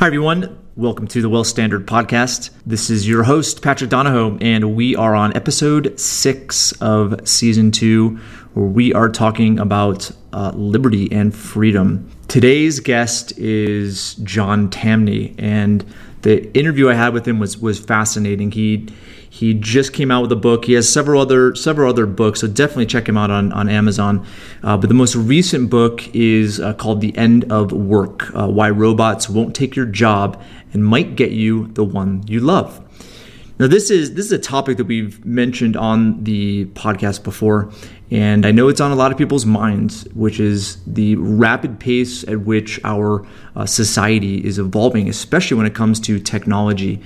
Hi, everyone. Welcome to the Wealth Standard Podcast. This is your host, Patrick Donohoe, and we are on episode six of season two, where we are talking about uh, liberty and freedom. Today's guest is John Tamny, and the interview I had with him was was fascinating. He he just came out with a book. He has several other several other books, so definitely check him out on on Amazon. Uh, but the most recent book is uh, called "The End of Work: uh, Why Robots Won't Take Your Job and Might Get You the One You Love." Now, this is this is a topic that we've mentioned on the podcast before, and I know it's on a lot of people's minds, which is the rapid pace at which our uh, society is evolving, especially when it comes to technology.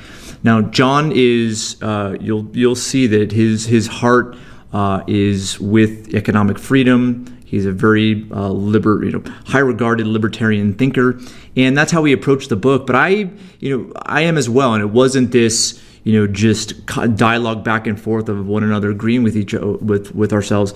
Now, John is uh, you'll you'll see that his his heart uh, is with economic freedom. He's a very uh, liber, you know, high regarded libertarian thinker, and that's how we approached the book. But I, you know, I am as well, and it wasn't this you know just dialogue back and forth of one another agreeing with each with with ourselves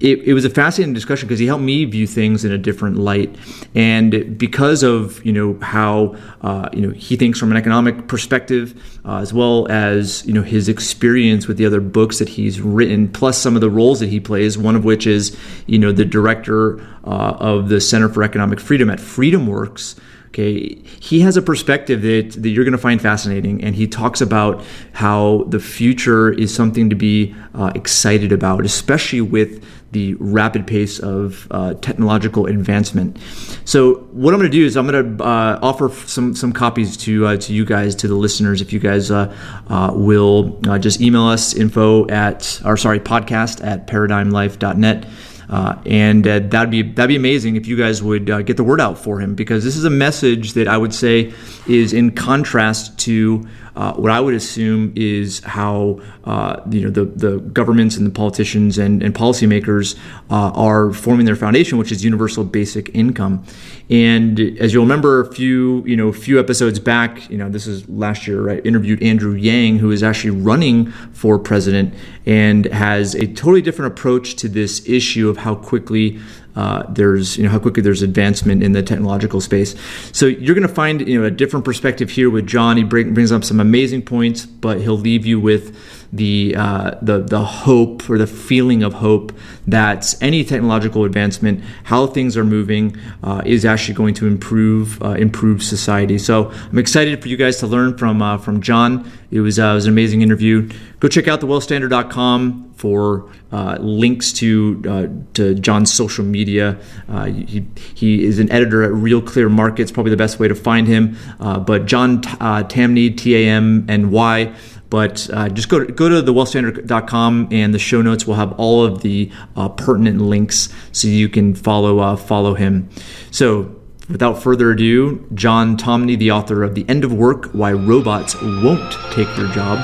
it, it, was a fascinating discussion because he helped me view things in a different light, and because of you know how uh, you know he thinks from an economic perspective, uh, as well as you know his experience with the other books that he's written, plus some of the roles that he plays. One of which is you know the director uh, of the Center for Economic Freedom at FreedomWorks. Okay, he has a perspective that, that you're going to find fascinating, and he talks about how the future is something to be uh, excited about, especially with the rapid pace of uh, technological advancement. So, what I'm going to do is I'm going to uh, offer some some copies to uh, to you guys, to the listeners. If you guys uh, uh, will just email us info at or sorry podcast at paradigmlife.net. Uh, and uh, that'd be that'd be amazing if you guys would uh, get the word out for him because this is a message that I would say is in contrast to uh, what I would assume is how uh, you know the, the governments and the politicians and, and policymakers uh, are forming their foundation, which is universal basic income. And as you'll remember, a few you know a few episodes back, you know this is last year, right? Interviewed Andrew Yang, who is actually running for president and has a totally different approach to this issue of how quickly uh, there's you know how quickly there's advancement in the technological space. So you're going to find you know a different perspective here with John. He bring, brings up some amazing points, but he'll leave you with the uh, the the hope or the feeling of hope that any technological advancement, how things are moving, uh, is actually going to improve uh, improve society. So I'm excited for you guys to learn from uh, from John. It was uh, it was an amazing interview. Go check out thewealthstandard.com for uh, links to to John's social media. he he is an editor at Real Clear Markets, probably the best way to find him. but John Tamny T A M N Y. But uh, just go to, go to thewealthstandard.com and the show notes will have all of the uh, pertinent links so you can follow uh, follow him. So without further ado, John Tamny, the author of The End of Work: Why Robots Won't Take Your Job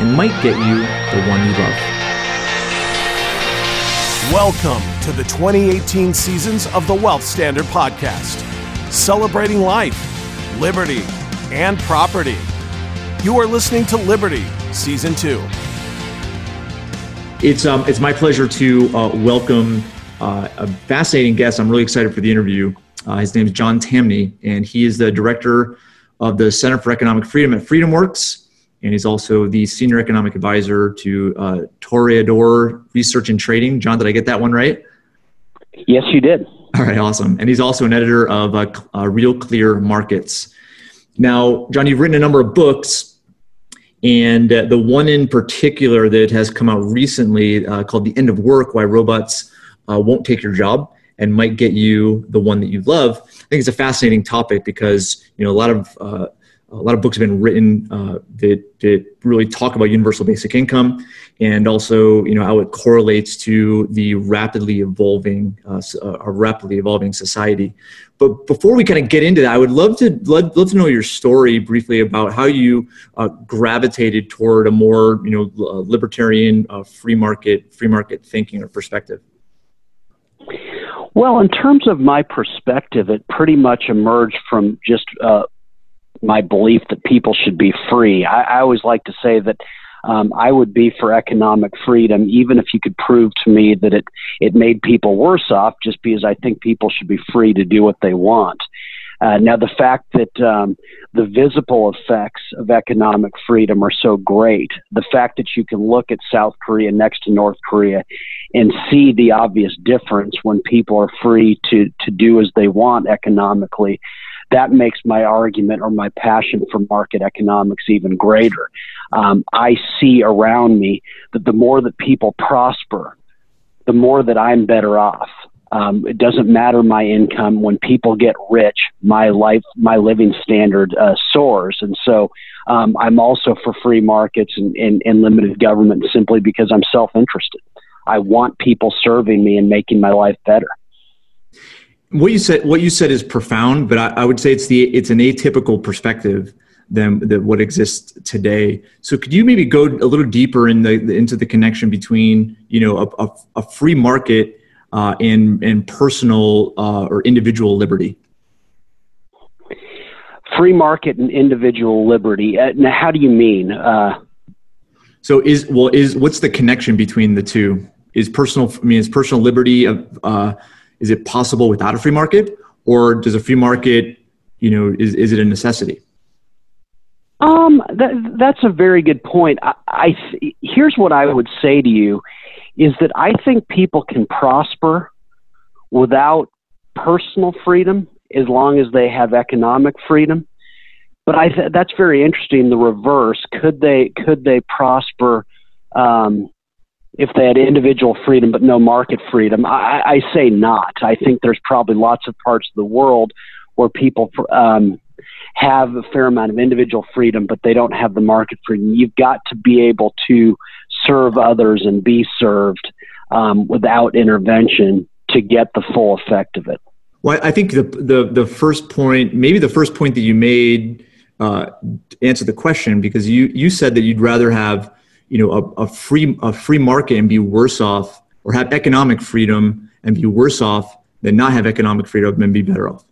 and Might Get You the One You Love. Welcome to the 2018 seasons of the Wealth Standard Podcast, celebrating life, liberty, and property. You are listening to Liberty, Season 2. It's, um, it's my pleasure to uh, welcome uh, a fascinating guest. I'm really excited for the interview. Uh, his name is John Tamny, and he is the director of the Center for Economic Freedom at FreedomWorks, and he's also the senior economic advisor to uh, Toreador Research and Trading. John, did I get that one right? Yes, you did. All right, awesome. And he's also an editor of uh, uh, Real Clear Markets. Now, John, you've written a number of books and uh, the one in particular that has come out recently uh, called The End of Work Why Robots uh, Won't Take Your Job and Might Get You the One That You Love. I think it's a fascinating topic because, you know, a lot of uh, a lot of books have been written uh, that, that really talk about universal basic income and also you know how it correlates to the rapidly evolving uh, uh, a rapidly evolving society but before we kind of get into that i would love to love, love to know your story briefly about how you uh, gravitated toward a more you know libertarian uh, free market free market thinking or perspective well, in terms of my perspective, it pretty much emerged from just uh, my belief that people should be free. I, I always like to say that um, I would be for economic freedom, even if you could prove to me that it it made people worse off, just because I think people should be free to do what they want. Uh, now, the fact that um, the visible effects of economic freedom are so great, the fact that you can look at South Korea next to North Korea and see the obvious difference when people are free to, to do as they want economically, that makes my argument or my passion for market economics even greater. Um, I see around me that the more that people prosper, the more that I'm better off. Um, it doesn't matter my income. When people get rich, my life, my living standard uh, soars. And so um, I'm also for free markets and, and, and limited government simply because I'm self interested. I want people serving me and making my life better. What you said, what you said is profound, but I, I would say it's the it's an atypical perspective than, than what exists today. So could you maybe go a little deeper in the, into the connection between you know a, a, a free market uh, and and personal uh, or individual liberty? Free market and individual liberty. Uh, now, how do you mean? Uh, so is well is what's the connection between the two? Is personal? I mean, is personal liberty? Uh, is it possible without a free market, or does a free market, you know, is is it a necessity? Um, that, that's a very good point. I, I here's what I would say to you is that I think people can prosper without personal freedom as long as they have economic freedom. But I th- that's very interesting. The reverse could they could they prosper um, if they had individual freedom but no market freedom? I, I say not. I think there's probably lots of parts of the world where people um, have a fair amount of individual freedom, but they don't have the market freedom. You've got to be able to serve others and be served um, without intervention to get the full effect of it. Well, I think the the the first point, maybe the first point that you made, uh, answered the question because you you said that you'd rather have you know a, a free a free market and be worse off, or have economic freedom and be worse off than not have economic freedom and be better off.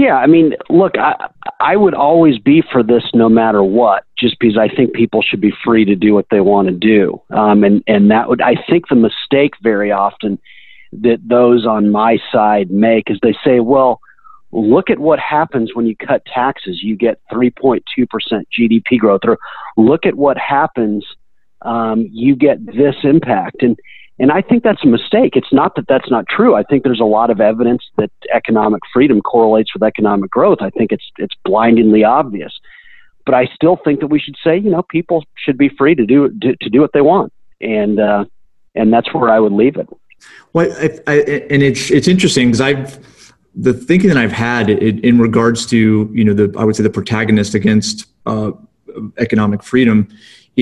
Yeah, I mean, look, I I would always be for this no matter what, just because I think people should be free to do what they want to do. Um, and and that would I think the mistake very often that those on my side make is they say, well, look at what happens when you cut taxes. You get 3.2% GDP growth, or look at what happens. Um, you get this impact, and and I think that's a mistake. It's not that that's not true. I think there's a lot of evidence that economic freedom correlates with economic growth. I think it's it's blindingly obvious. But I still think that we should say, you know, people should be free to do to, to do what they want, and uh, and that's where I would leave it. Well, I, I, and it's it's interesting because I've the thinking that I've had in, in regards to you know the I would say the protagonist against uh, economic freedom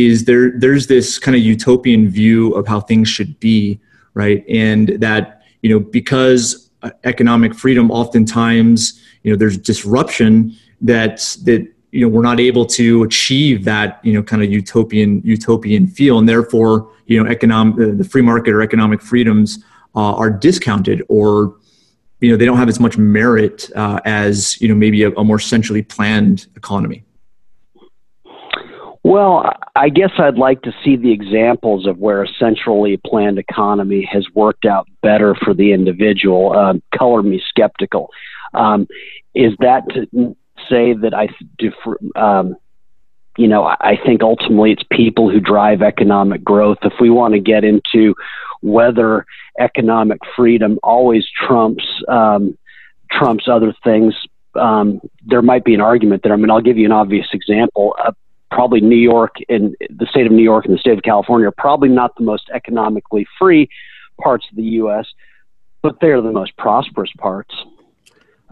is there there's this kind of utopian view of how things should be right? And that you know because economic freedom oftentimes you know there's disruption that that you know we're not able to achieve that you know kind of utopian utopian feel. And therefore you know economic the free market or economic freedoms uh, are discounted or you know they don't have as much merit uh, as you know maybe a, a more centrally planned economy well, I guess I'd like to see the examples of where a centrally planned economy has worked out better for the individual. Um, color me skeptical. Um, is that to say that I, um, you know, I think ultimately it's people who drive economic growth. If we want to get into whether economic freedom always trumps um, trumps other things, um, there might be an argument there. I mean, I'll give you an obvious example. Uh, probably New York and the state of New York and the state of California are probably not the most economically free parts of the U.S., but they're the most prosperous parts.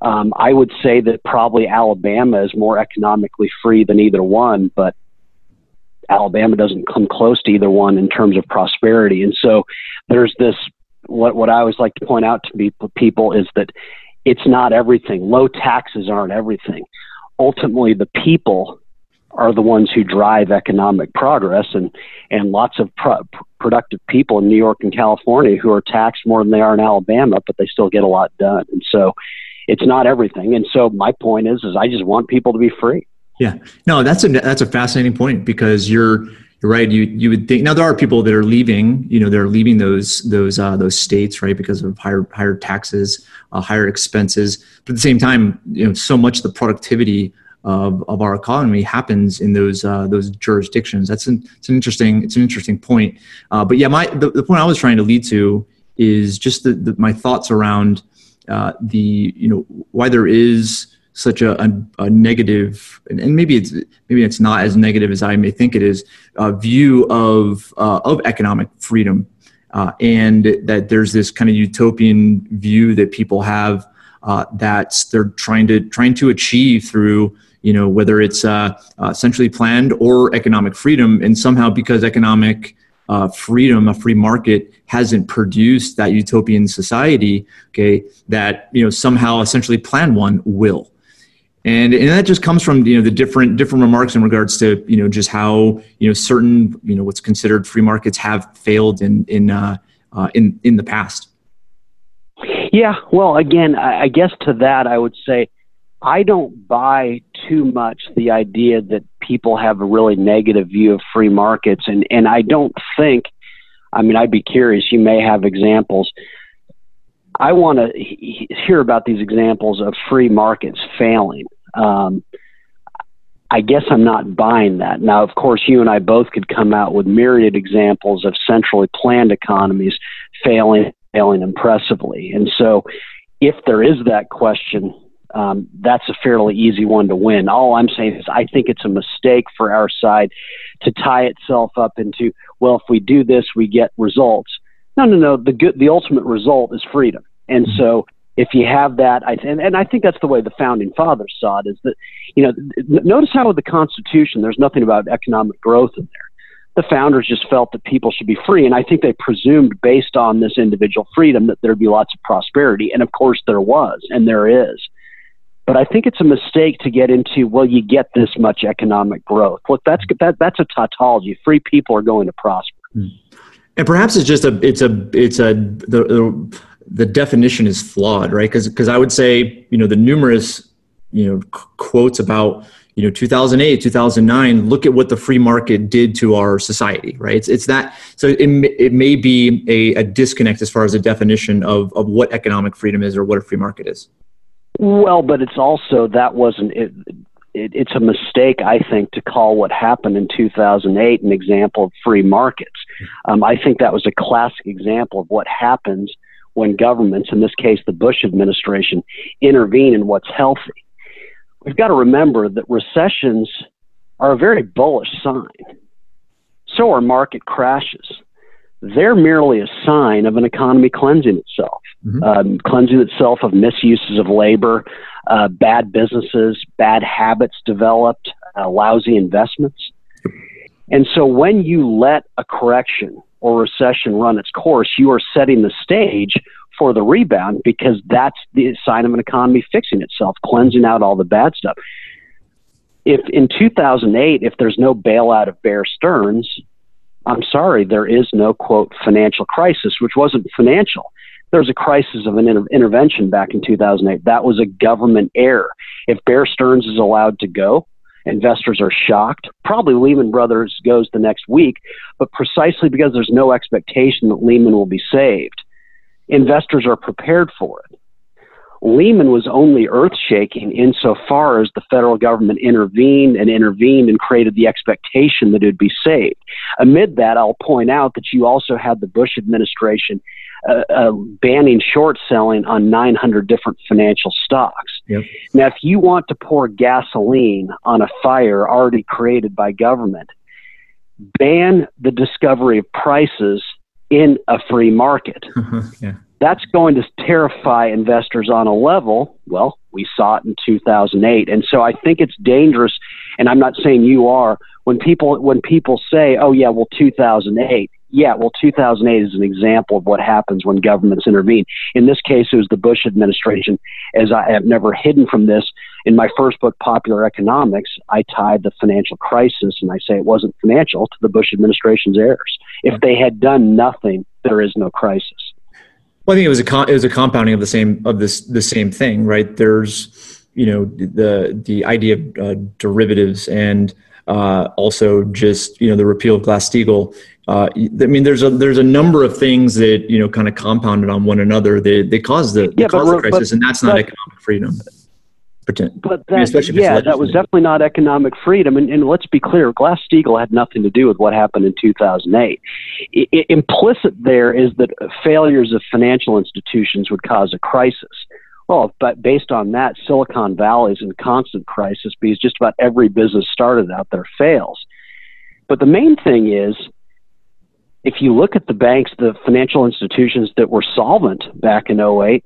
Um, I would say that probably Alabama is more economically free than either one, but Alabama doesn't come close to either one in terms of prosperity. And so there's this what what I always like to point out to people is that it's not everything. Low taxes aren't everything. Ultimately, the people are the ones who drive economic progress and and lots of pro- productive people in New York and California who are taxed more than they are in Alabama but they still get a lot done and so it's not everything and so my point is is I just want people to be free yeah no that's a that's a fascinating point because you're you're right. You you would think now there are people that are leaving. You know, they're leaving those those uh, those states, right, because of higher higher taxes, uh, higher expenses. But at the same time, you know, so much the productivity of, of our economy happens in those uh, those jurisdictions. That's an it's an interesting it's an interesting point. Uh, but yeah, my the, the, point I was trying to lead to is just the, the my thoughts around uh, the you know why there is such a, a, a negative and maybe it's maybe it's not as negative as I may think it is a view of uh, of economic freedom uh, and that there's this kind of utopian view that people have uh, that they're trying to trying to achieve through you know whether it's uh, uh, centrally planned or economic freedom. And somehow because economic uh, freedom, a free market hasn't produced that utopian society, okay, that you know somehow essentially planned one will. And and that just comes from you know the different different remarks in regards to you know just how you know certain you know what's considered free markets have failed in in uh, uh, in in the past. Yeah, well, again, I, I guess to that I would say I don't buy too much the idea that people have a really negative view of free markets, and and I don't think. I mean, I'd be curious. You may have examples. I want to hear about these examples of free markets failing. Um, I guess I'm not buying that. Now, of course, you and I both could come out with myriad examples of centrally planned economies failing, failing impressively. And so, if there is that question, um, that's a fairly easy one to win. All I'm saying is, I think it's a mistake for our side to tie itself up into, well, if we do this, we get results. No, no, no. The good, the ultimate result is freedom. And mm-hmm. so, if you have that, I and, and I think that's the way the founding fathers saw it. Is that you know, notice how with the Constitution, there's nothing about economic growth in there. The founders just felt that people should be free, and I think they presumed, based on this individual freedom, that there'd be lots of prosperity, and of course there was, and there is. But I think it's a mistake to get into. Well, you get this much economic growth. Look, that's that, that's a tautology. Free people are going to prosper. And perhaps it's just a it's a it's a the, the the definition is flawed, right? Because I would say you know the numerous you know quotes about you know 2008 2009 look at what the free market did to our society right it's, it's that so it, it may be a, a disconnect as far as a definition of, of what economic freedom is or what a free market is well but it's also that wasn't it, it, it's a mistake, I think, to call what happened in 2008 an example of free markets. Um, I think that was a classic example of what happens when governments, in this case the Bush administration, intervene in what's healthy. We've got to remember that recessions are a very bullish sign. So are market crashes. They're merely a sign of an economy cleansing itself, mm-hmm. um, cleansing itself of misuses of labor, uh, bad businesses, bad habits developed, uh, lousy investments. And so when you let a correction or recession run its course, you are setting the stage for the rebound because that's the sign of an economy fixing itself, cleansing out all the bad stuff. If in 2008, if there's no bailout of Bear Stearns, I'm sorry, there is no quote financial crisis, which wasn't financial. There was a crisis of an inter- intervention back in 2008. That was a government error. If Bear Stearns is allowed to go, Investors are shocked. Probably Lehman Brothers goes the next week, but precisely because there's no expectation that Lehman will be saved, investors are prepared for it. Lehman was only earth shaking insofar as the federal government intervened and intervened and created the expectation that it would be saved. Amid that, I'll point out that you also had the Bush administration uh, uh, banning short selling on 900 different financial stocks. Yep. Now, if you want to pour gasoline on a fire already created by government, ban the discovery of prices in a free market. yeah. That's going to terrify investors on a level. Well, we saw it in 2008, and so I think it's dangerous. And I'm not saying you are. When people when people say, "Oh yeah, well 2008," yeah, well, 2008 is an example of what happens when governments intervene. In this case, it was the Bush administration. As I have never hidden from this, in my first book, Popular Economics, I tied the financial crisis, and I say it wasn't financial, to the Bush administration's errors. If they had done nothing, there is no crisis. Well, I think it was a con- it was a compounding of the same of this the same thing, right? There's you know the the idea of uh, derivatives and uh, also just you know the repeal of Glass Steagall. Uh, I mean, there's a there's a number of things that you know kind of compounded on one another. They they caused the, yeah, the crisis, but, and that's not but, economic freedom. But that, yeah, that was definitely not economic freedom. And, and let's be clear, Glass Steagall had nothing to do with what happened in 2008. I, I, implicit there is that failures of financial institutions would cause a crisis. Well, but based on that, Silicon Valley is in constant crisis because just about every business started out there fails. But the main thing is, if you look at the banks, the financial institutions that were solvent back in 08,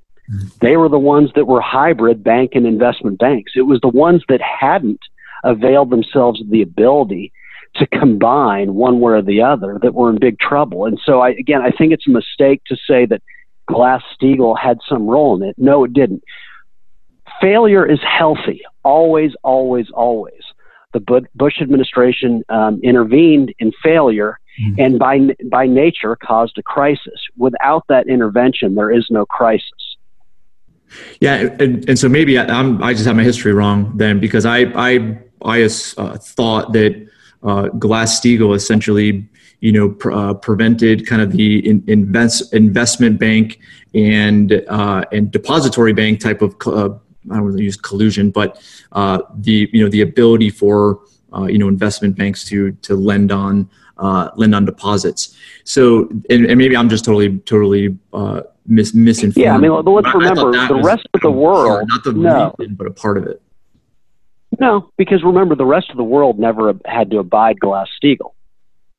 they were the ones that were hybrid bank and investment banks. It was the ones that hadn't availed themselves of the ability to combine one way or the other that were in big trouble. And so, I, again, I think it's a mistake to say that Glass Steagall had some role in it. No, it didn't. Failure is healthy, always, always, always. The Bush administration um, intervened in failure mm-hmm. and by, by nature caused a crisis. Without that intervention, there is no crisis. Yeah, and, and so maybe I, am I just have my history wrong then because I I I uh, thought that uh, Glass Steagall essentially you know pr- uh, prevented kind of the in, invest, investment bank and uh, and depository bank type of uh, I don't want to use collusion, but uh, the you know the ability for you know investment banks to to lend on Uh, lend on deposits. So and, and, maybe I'm just totally totally uh, mis- misinformed. Yeah, I mean, but let's remember the rest of the world. Not the no. reason, but a part of it. No, because remember, the rest of the world never had to abide Glass Steagall.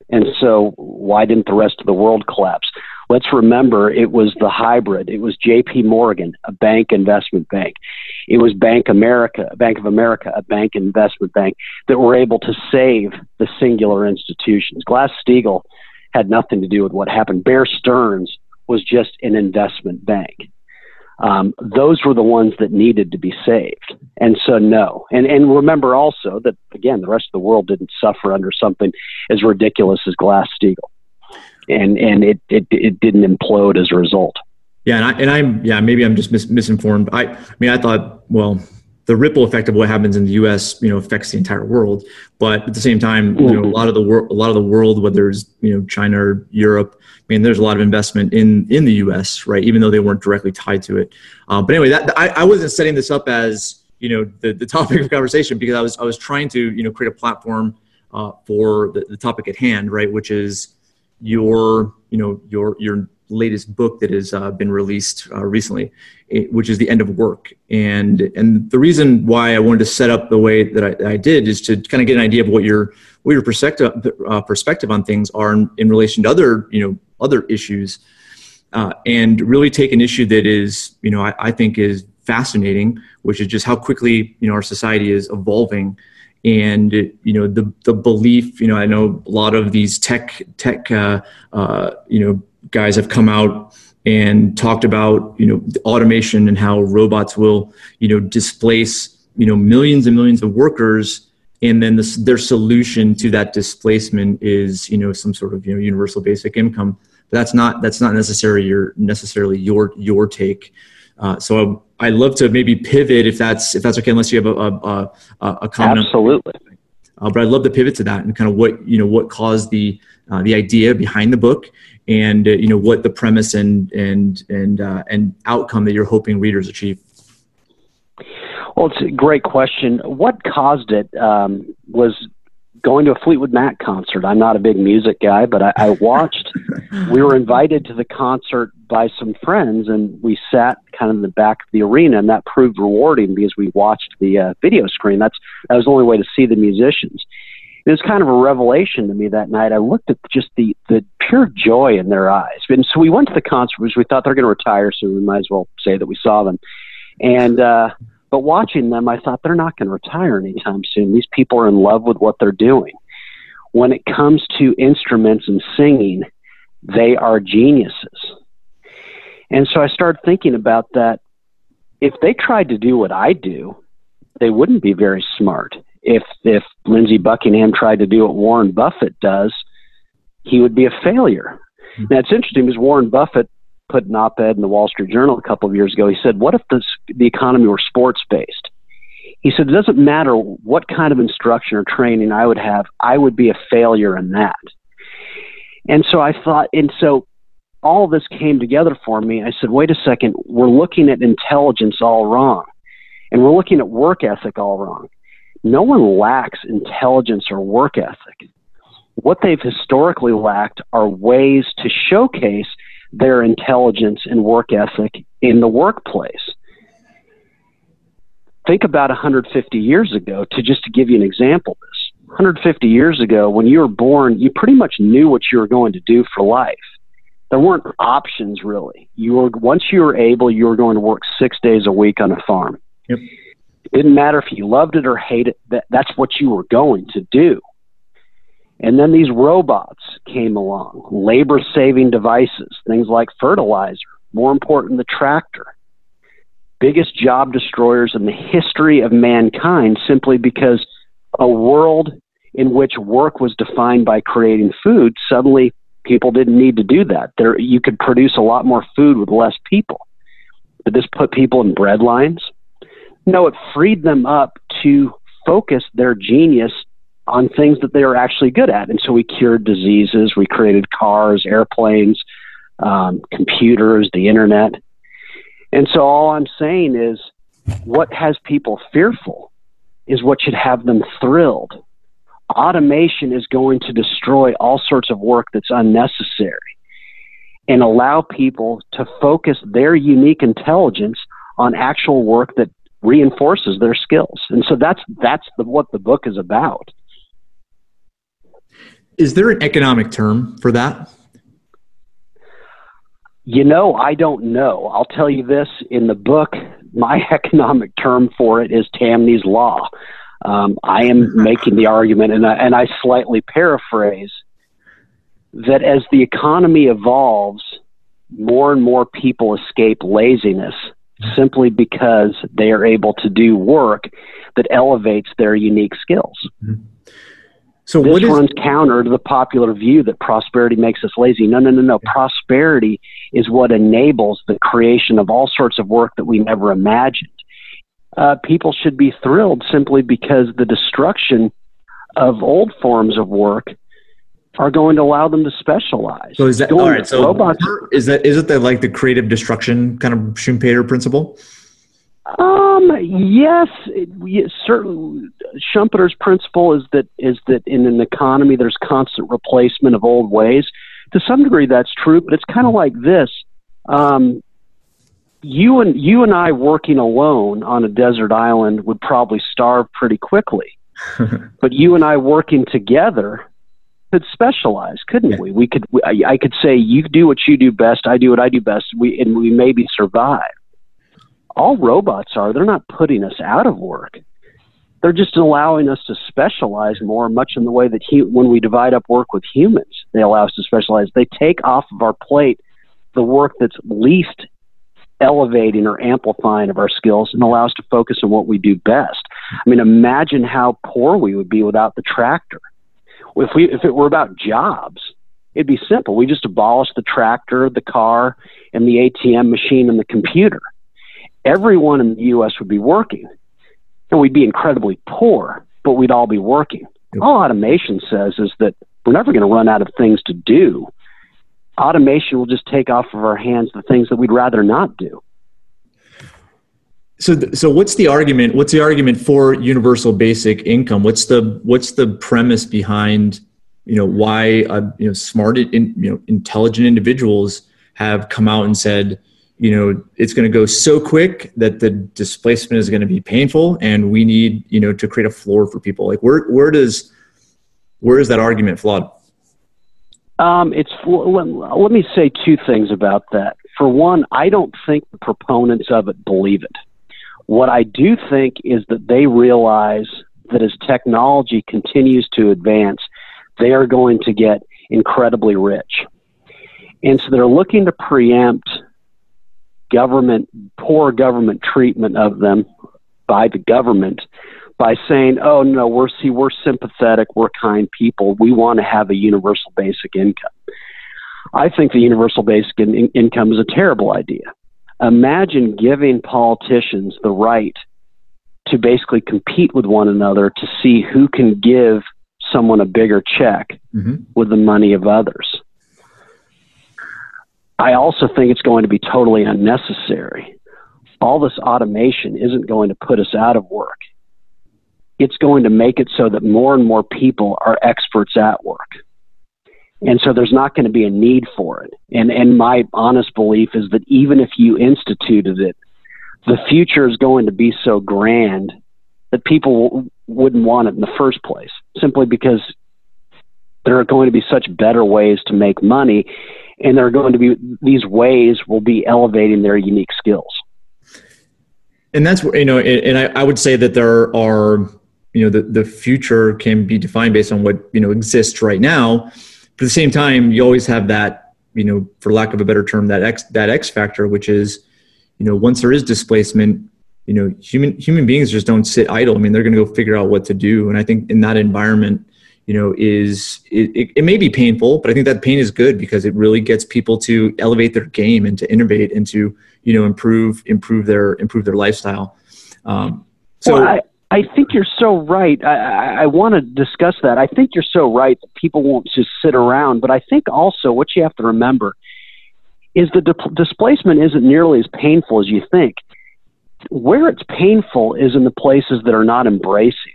And so, why didn't the rest of the world collapse? Let's remember it was the hybrid. It was J.P. Morgan, a bank investment bank. It was Bank America, Bank of America, a bank investment bank that were able to save the singular institutions. Glass Steagall had nothing to do with what happened. Bear Stearns was just an investment bank. Um, those were the ones that needed to be saved. And so, no. And, and remember also that, again, the rest of the world didn't suffer under something as ridiculous as Glass Steagall. And, and it, it, it didn't implode as a result. Yeah, and, I, and I'm yeah maybe I'm just mis- misinformed. I, I mean I thought well the ripple effect of what happens in the U.S. you know affects the entire world, but at the same time you know a lot of the world a lot of the world whether it's you know China or Europe I mean, there's a lot of investment in in the U.S. right, even though they weren't directly tied to it. Um, but anyway, that I, I wasn't setting this up as you know the, the topic of conversation because I was I was trying to you know create a platform uh, for the, the topic at hand, right, which is your you know your your latest book that has uh, been released uh, recently, which is the end of work. And and the reason why I wanted to set up the way that I, that I did is to kind of get an idea of what your what your perspective uh, perspective on things are in, in relation to other you know other issues, uh, and really take an issue that is, you know, I, I, think is fascinating, which is just how quickly you know our society is evolving, and you know the the belief. You know, I know a lot of these tech tech uh, uh, you know guys have come out and talked about you know automation and how robots will you know displace you know millions and millions of workers and then this, their solution to that displacement is you know some sort of you know universal basic income but that's not that's not necessarily your necessarily your your take. Uh, so I, would love to maybe pivot if that's if that's okay, unless you have a a, a, a comment. Absolutely. Uh, but I'd love to pivot to that and kind of what you know what caused the uh, the idea behind the book and uh, you know what the premise and and and uh, and outcome that you're hoping readers achieve. Well, it's a great question. What caused it um, was going to a Fleetwood Mac concert. I'm not a big music guy, but I, I watched. we were invited to the concert by some friends, and we sat kind of in the back of the arena, and that proved rewarding because we watched the uh, video screen. That's that was the only way to see the musicians. It was kind of a revelation to me that night. I looked at just the the pure joy in their eyes, and so we went to the concert because we thought they're going to retire, so we might as well say that we saw them. And uh, but watching them, I thought they're not going to retire anytime soon. These people are in love with what they're doing. When it comes to instruments and singing, they are geniuses. And so I started thinking about that. If they tried to do what I do, they wouldn't be very smart. If if Lindsey Buckingham tried to do what Warren Buffett does, he would be a failure. Mm-hmm. Now it's interesting because Warren Buffett put an op-ed in the Wall Street Journal a couple of years ago. He said, "What if this, the economy were sports based?" He said, It doesn't matter what kind of instruction or training I would have, I would be a failure in that. And so I thought, and so all this came together for me. I said, wait a second, we're looking at intelligence all wrong, and we're looking at work ethic all wrong. No one lacks intelligence or work ethic. What they've historically lacked are ways to showcase their intelligence and work ethic in the workplace. Think about 150 years ago, to just to give you an example of this. 150 years ago, when you were born, you pretty much knew what you were going to do for life there weren't options really. You were once you were able, you were going to work six days a week on a farm. Yep. It didn't matter if you loved it or hated it. That, that's what you were going to do. And then these robots came along, labor saving devices, things like fertilizer, more important, the tractor. Biggest job destroyers in the history of mankind simply because a world in which work was defined by creating food suddenly people didn't need to do that. There, you could produce a lot more food with less people. But this put people in bread lines. No, it freed them up to focus their genius on things that they were actually good at. And so we cured diseases, we created cars, airplanes, um, computers, the internet. And so all I'm saying is what has people fearful is what should have them thrilled automation is going to destroy all sorts of work that's unnecessary and allow people to focus their unique intelligence on actual work that reinforces their skills. And so that's that's the, what the book is about. Is there an economic term for that? You know, I don't know. I'll tell you this in the book, my economic term for it is Tamny's Law. Um, I am making the argument, and I, and I slightly paraphrase, that as the economy evolves, more and more people escape laziness simply because they are able to do work that elevates their unique skills. Mm-hmm. So this runs counter to the popular view that prosperity makes us lazy. No, no, no, no. Prosperity is what enables the creation of all sorts of work that we never imagined uh, people should be thrilled simply because the destruction of old forms of work are going to allow them to specialize. So is that all right? So robots, is that is it the like the creative destruction kind of Schumpeter principle? Um. Yes. It, certainly, Schumpeter's principle is that is that in an economy there's constant replacement of old ways. To some degree, that's true, but it's kind of like this. Um, you and you and I working alone on a desert island would probably starve pretty quickly. but you and I working together could specialize, couldn't yeah. we? We could. We, I, I could say you do what you do best, I do what I do best. We and we maybe survive. All robots are. They're not putting us out of work. They're just allowing us to specialize more, much in the way that he, when we divide up work with humans, they allow us to specialize. They take off of our plate the work that's least elevating or amplifying of our skills and allow us to focus on what we do best. I mean, imagine how poor we would be without the tractor. If we if it were about jobs, it'd be simple. We just abolish the tractor, the car, and the ATM machine and the computer. Everyone in the U.S. would be working, and we'd be incredibly poor, but we'd all be working. All automation says is that we're never going to run out of things to do automation will just take off of our hands the things that we'd rather not do. So, so what's the argument? What's the argument for universal basic income? What's the what's the premise behind you know why uh, you know smart in, you know intelligent individuals have come out and said you know it's going to go so quick that the displacement is going to be painful and we need you know to create a floor for people like where where does where is that argument flawed um, it's let me say two things about that. For one, I don't think the proponents of it believe it. What I do think is that they realize that as technology continues to advance, they are going to get incredibly rich. And so they're looking to preempt government, poor government treatment of them by the government by saying, "Oh no, we're see we're sympathetic, we're kind people. We want to have a universal basic income." I think the universal basic in- income is a terrible idea. Imagine giving politicians the right to basically compete with one another to see who can give someone a bigger check mm-hmm. with the money of others. I also think it's going to be totally unnecessary. All this automation isn't going to put us out of work. It's going to make it so that more and more people are experts at work. And so there's not going to be a need for it. And, and my honest belief is that even if you instituted it, the future is going to be so grand that people wouldn't want it in the first place, simply because there are going to be such better ways to make money, and they're going to be these ways will be elevating their unique skills. And that's you know, and I, I would say that there are you know the the future can be defined based on what you know exists right now. But at the same time, you always have that you know, for lack of a better term, that X that X factor, which is you know once there is displacement you know human human beings just don't sit idle i mean they're going to go figure out what to do and i think in that environment you know is it, it, it, may be painful but i think that pain is good because it really gets people to elevate their game and to innovate and to you know improve improve their improve their lifestyle. Um, so well, I, I think you're so right. I, I, I want to discuss that. I think you're so right that people won't just sit around but i think also what you have to remember is the di- displacement isn't nearly as painful as you think. Where it's painful is in the places that are not embracing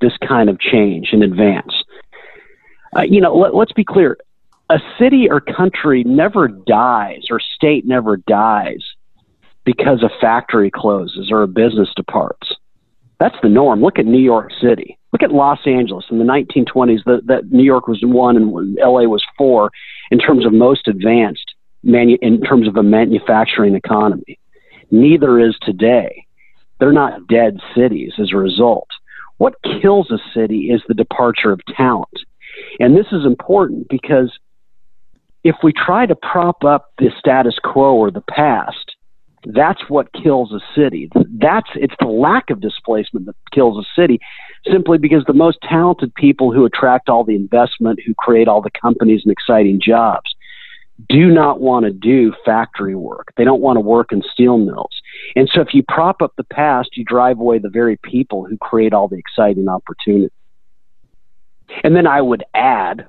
this kind of change in advance. Uh, you know, let, let's be clear. A city or country never dies or state never dies because a factory closes or a business departs. That's the norm. Look at New York City. Look at Los Angeles in the 1920s. That, New York was one and LA was four in terms of most advanced manu- in terms of a manufacturing economy. Neither is today. They're not dead cities as a result. What kills a city is the departure of talent. And this is important because if we try to prop up the status quo or the past, that's what kills a city. That's it's the lack of displacement that kills a city, simply because the most talented people who attract all the investment, who create all the companies and exciting jobs, do not want to do factory work. They don't want to work in steel mills. And so if you prop up the past, you drive away the very people who create all the exciting opportunity. And then I would add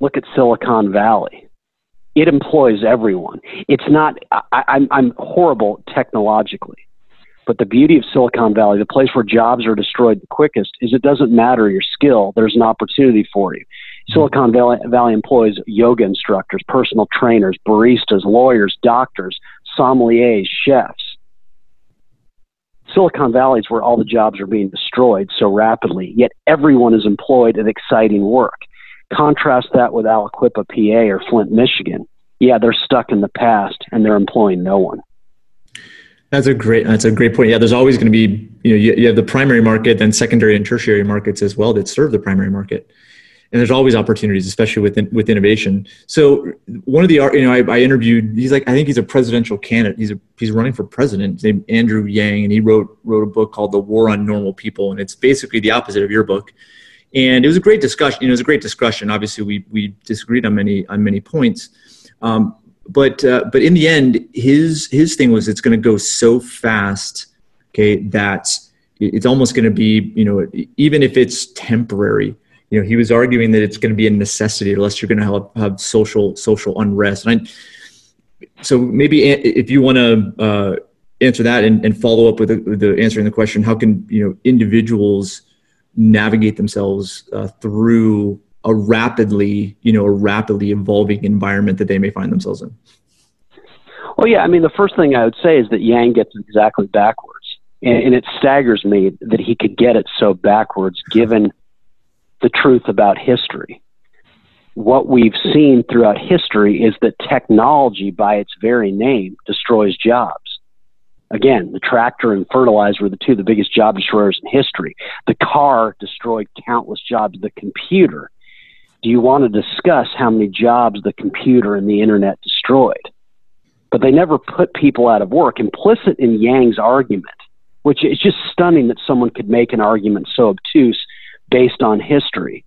look at Silicon Valley. It employs everyone. It's not, I, I'm, I'm horrible technologically. But the beauty of Silicon Valley, the place where jobs are destroyed the quickest, is it doesn't matter your skill, there's an opportunity for you. Silicon Valley, Valley employs yoga instructors, personal trainers, baristas, lawyers, doctors, sommeliers, chefs. Silicon Valley is where all the jobs are being destroyed so rapidly, yet everyone is employed at exciting work. Contrast that with Aliquippa, PA, or Flint, Michigan. Yeah, they're stuck in the past and they're employing no one. That's a great. That's a great point. Yeah, there's always going to be you know you, you have the primary market, then secondary and tertiary markets as well that serve the primary market and there's always opportunities, especially with with innovation. So one of the you know I, I, interviewed he's like I think he's a presidential candidate. He's a, he's running for president. His name Andrew Yang, and he wrote wrote a book called The War on Normal People, and it's basically the opposite of your book. And it was a great discussion. You know, it was a great discussion. Obviously, we we disagreed on many on many points. Um, but uh, but in the end, his his thing was it's going to go so fast, okay, that it's almost going to be you know even if it's temporary you know, he was arguing that it's going to be a necessity unless you're going to have, have social social unrest. And I, so maybe if you want to uh, answer that and, and follow up with the, the, answering the question, how can you know individuals navigate themselves uh, through a rapidly you know a rapidly evolving environment that they may find themselves in? Well, yeah, I mean, the first thing I would say is that Yang gets exactly backwards. And, and it staggers me that he could get it so backwards given the truth about history. What we've seen throughout history is that technology, by its very name, destroys jobs. Again, the tractor and fertilizer were the two of the biggest job destroyers in history. The car destroyed countless jobs. The computer. Do you want to discuss how many jobs the computer and the internet destroyed? But they never put people out of work. Implicit in Yang's argument, which is just stunning that someone could make an argument so obtuse based on history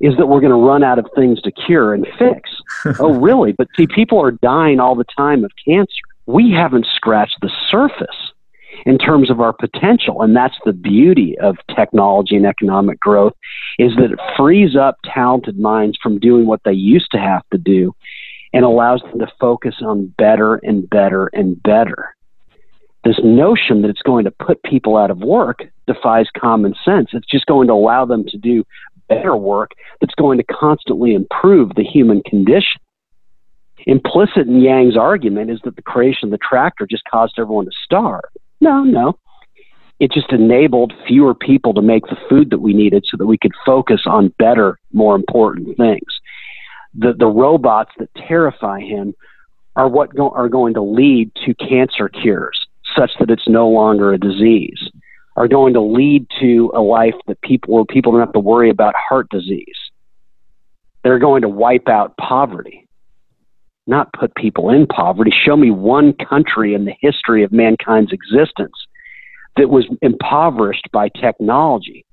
is that we're going to run out of things to cure and fix. oh, really? But see, people are dying all the time of cancer. We haven't scratched the surface. in terms of our potential. And that's the beauty of technology and economic growth is that it frees up talented minds from doing what they used to have to do and allows them to focus on better and better and better. This notion that it's going to put people out of work defies common sense. It's just going to allow them to do better work that's going to constantly improve the human condition. Implicit in Yang's argument is that the creation of the tractor just caused everyone to starve. No, no. It just enabled fewer people to make the food that we needed so that we could focus on better, more important things. The, the robots that terrify him are what go, are going to lead to cancer cures such that it's no longer a disease, are going to lead to a life that people where people don't have to worry about heart disease. They're going to wipe out poverty not put people in poverty. Show me one country in the history of mankind's existence that was impoverished by technology.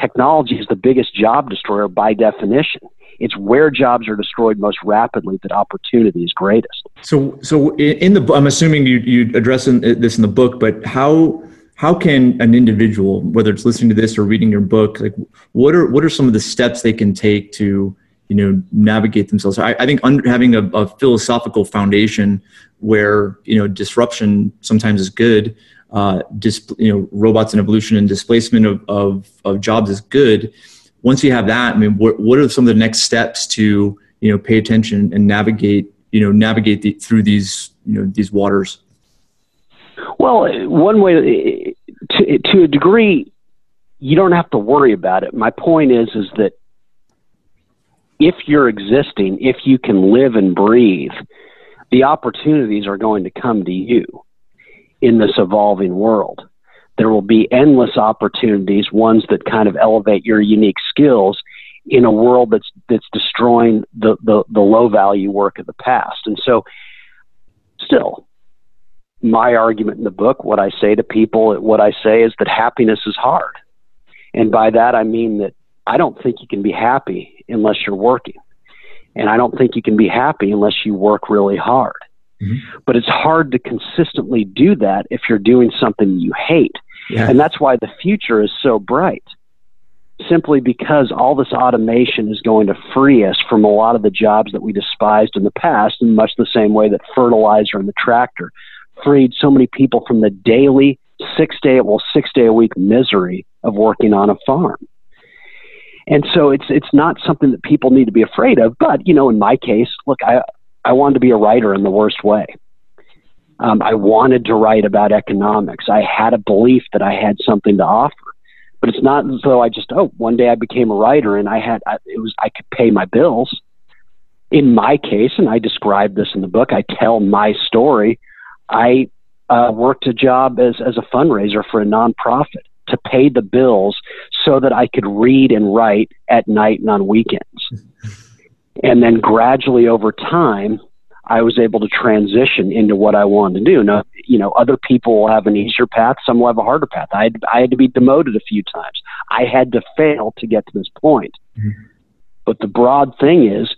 Technology is the biggest job destroyer by definition. It's where jobs are destroyed most rapidly that opportunity is greatest. So, so in the I'm assuming you you address uh, this in the book, but how how can an individual, whether it's listening to this or reading your book, like what are what are some of the steps they can take to you know navigate themselves i, I think under, having a, a, philosophical foundation where you know disruption sometimes is good uh, dis, you know robots and evolution and displacement of, of, of jobs is good. Once you have that i mean what, what are some of the next steps to you know pay attention and navigate you know navigate the, through these you know these waters? Well one way to, to a degree you don't have to worry about it. My point is is that if you're existing, if you can live and breathe, the opportunities are going to come to you in this evolving world. There will be endless opportunities, ones that kind of elevate your unique skills in a world that's that's destroying the, the, the low value work of the past. And so still, my argument in the book, what I say to people, what I say is that happiness is hard. And by that I mean that I don't think you can be happy unless you're working. And I don't think you can be happy unless you work really hard. Mm-hmm. But it's hard to consistently do that if you're doing something you hate. Yeah. And that's why the future is so bright. Simply because all this automation is going to free us from a lot of the jobs that we despised in the past, in much the same way that fertilizer and the tractor freed so many people from the daily six day, well, six day a week misery of working on a farm. And so it's it's not something that people need to be afraid of. But you know, in my case, look, I I wanted to be a writer in the worst way. Um, I wanted to write about economics. I had a belief that I had something to offer. But it's not as though I just oh one day I became a writer and I had I, it was I could pay my bills. In my case, and I describe this in the book, I tell my story. I uh, worked a job as as a fundraiser for a nonprofit to pay the bills so that I could read and write at night and on weekends. And then gradually over time, I was able to transition into what I wanted to do. Now, you know, other people will have an easier path, some will have a harder path. I had, I had to be demoted a few times. I had to fail to get to this point. Mm-hmm. But the broad thing is,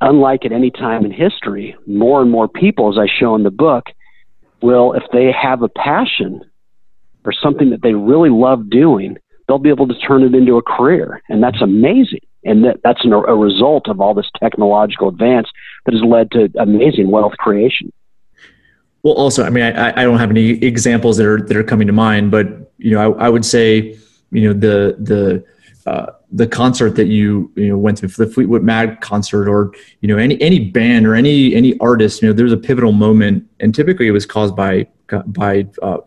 unlike at any time in history, more and more people, as I show in the book, will, if they have a passion or something that they really love doing, they'll be able to turn it into a career. And that's amazing. And that, that's an, a result of all this technological advance that has led to amazing wealth creation. Well, also, I mean, I, I don't have any examples that are that are coming to mind, but you know, I, I would say, you know, the the uh, the concert that you you know went to the Fleetwood Mac concert, or you know, any any band or any any artist, you know, there's a pivotal moment, and typically it was caused by by uh,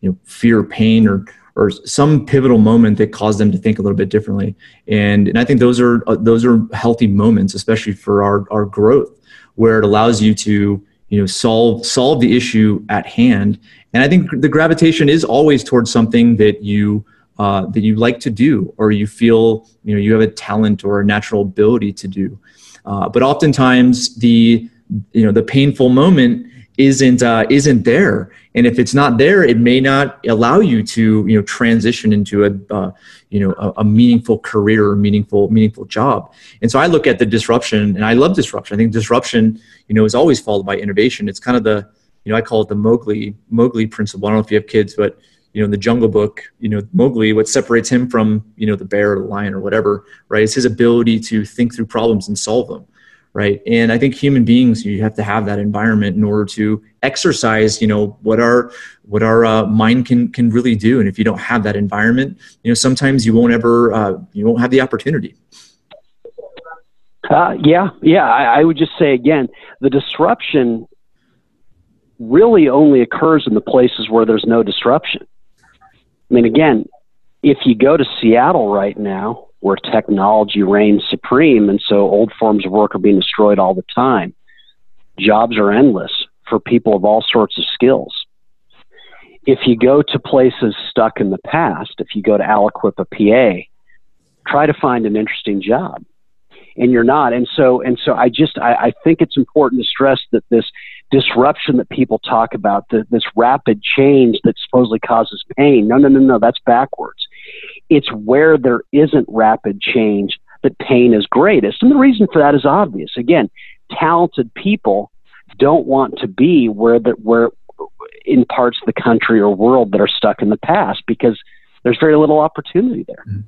you know fear, pain, or or some pivotal moment that caused them to think a little bit differently. And and I think those are uh, those are healthy moments, especially for our our growth, where it allows you to you know solve solve the issue at hand. And I think the gravitation is always towards something that you uh, that you like to do, or you feel you know you have a talent or a natural ability to do. Uh, but oftentimes the you know the painful moment isn't uh, isn't there. And if it's not there it may not allow you to you know transition into a uh, you know a, a, meaningful career or meaningful meaningful job. And so i look at the disruption and i love disruption. I think disruption you know is always followed by innovation. It's kind of the you know, I call it the Mowgli Mowgli principle. I don't know if you have kids, but you know, in the Jungle Book, you know, Mowgli, what separates him from you know the bear or the lion or whatever, right, is his ability to think through problems and solve them, right? And I think human beings, you have to have that environment in order to exercise, you know, what our what our uh, mind can can really do. And if you don't have that environment, you know, sometimes you won't ever uh, you won't have the opportunity. Uh, yeah, yeah. I, I would just say again, the disruption really only occurs in the places where there's no disruption. I mean, again, if you go to Seattle right now, where technology reigns supreme, and so old forms of work are being destroyed all the time, jobs are endless for people of all sorts of skills. If you go to places stuck in the past, if you go to Aliquippa, PA, try to find an interesting job and you're not. And so, and so I just, I, I think it's important to stress that this disruption that people talk about, the, this rapid change that supposedly causes pain. No, no, no, no, that's backwards. It's where there isn't rapid change that pain is greatest. And the reason for that is obvious. Again, talented people don't want to be where that where in parts of the country or world that are stuck in the past because there's very little opportunity there. Mm-hmm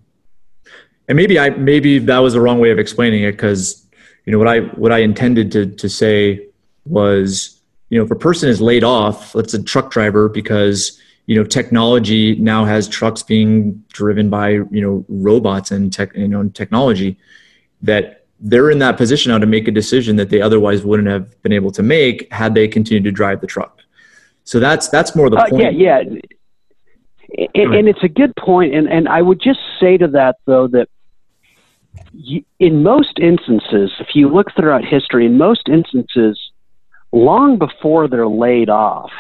and maybe I maybe that was the wrong way of explaining it because you know what I what I intended to to say was you know if a person is laid off, let's a truck driver because you know technology now has trucks being driven by you know robots and tech you know technology that they're in that position now to make a decision that they otherwise wouldn't have been able to make had they continued to drive the truck. So that's that's more the uh, point. Yeah, yeah. And, and, it's a good point, and, and I would just say to that though that in most instances, if you look throughout history, in most instances, long before they're laid off,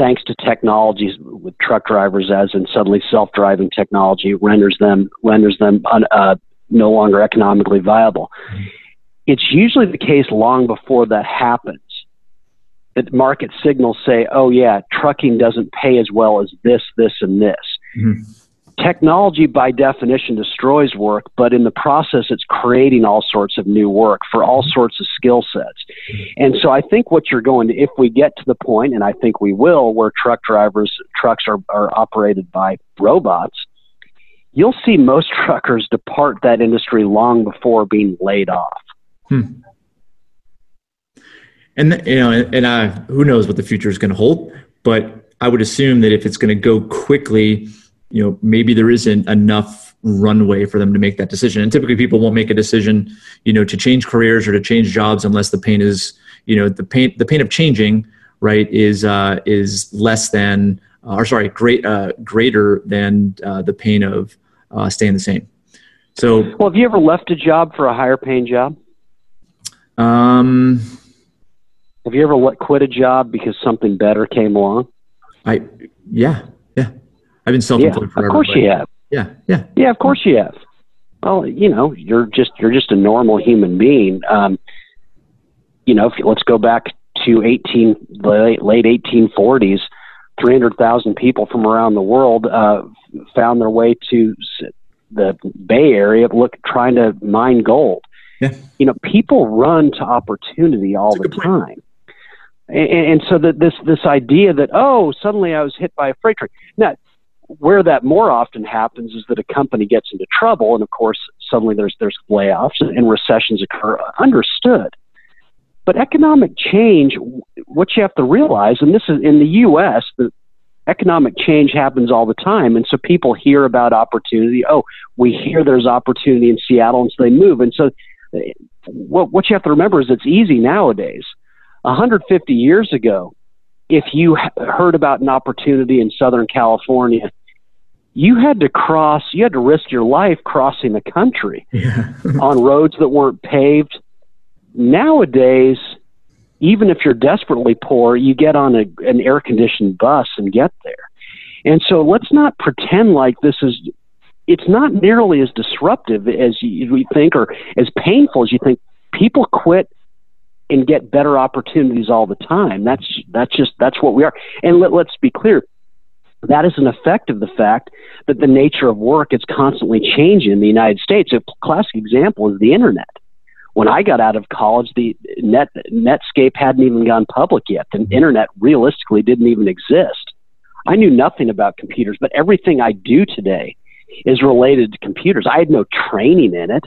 thanks to technologies with truck drivers, as in suddenly self-driving technology renders them renders them uh, no longer economically viable. It's usually the case long before that happens that market signals say, "Oh yeah, trucking doesn't pay as well as this, this, and this." Mm-hmm technology by definition destroys work, but in the process, it's creating all sorts of new work for all sorts of skill sets. And so I think what you're going to, if we get to the point, and I think we will, where truck drivers, trucks are, are operated by robots, you'll see most truckers depart that industry long before being laid off. Hmm. And you know, and uh, who knows what the future is going to hold? But I would assume that if it's going to go quickly, you know maybe there isn't enough runway for them to make that decision. And typically people won't make a decision you know to change careers or to change jobs unless the pain is you know the pain the pain of changing right is uh, is less than uh, or sorry great uh, greater than uh, the pain of uh, staying the same. So well have you ever left a job for a higher paying job? Um have you ever let quit a job because something better came along? I yeah I've been self-employed yeah, forever. Of course you have. Yeah, yeah, yeah. Of course you have. Well, you know, you're just you're just a normal human being. Um, you know, if you, let's go back to 18 late, late 1840s. 300,000 people from around the world uh, found their way to the Bay Area, look trying to mine gold. Yeah. You know, people run to opportunity all That's the time. And, and, so that this this idea that oh suddenly I was hit by a freight train. Now where that more often happens is that a company gets into trouble, and of course, suddenly there's there's layoffs and recessions occur. Understood, but economic change, what you have to realize, and this is in the U.S., the economic change happens all the time, and so people hear about opportunity. Oh, we hear there's opportunity in Seattle, and so they move. And so, what what you have to remember is it's easy nowadays. 150 years ago, if you heard about an opportunity in Southern California, you had to cross, you had to risk your life crossing the country yeah. on roads that weren't paved. Nowadays, even if you're desperately poor, you get on a, an air conditioned bus and get there. And so let's not pretend like this is, it's not nearly as disruptive as you, think or as painful as you think. People quit and get better opportunities all the time. That's, that's just, that's what we are. And let, let's be clear that is an effect of the fact that the nature of work is constantly changing in the United States. A classic example is the internet. When I got out of college, the net Netscape hadn't even gone public yet. The internet realistically didn't even exist. I knew nothing about computers, but everything I do today is related to computers. I had no training in it.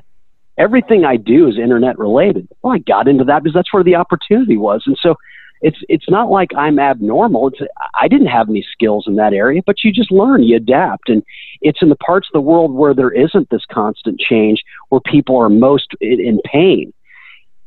Everything I do is internet related. Well, I got into that because that's where the opportunity was. And so it's it's not like I'm abnormal. It's I didn't have any skills in that area, but you just learn, you adapt, and it's in the parts of the world where there isn't this constant change, where people are most in, in pain.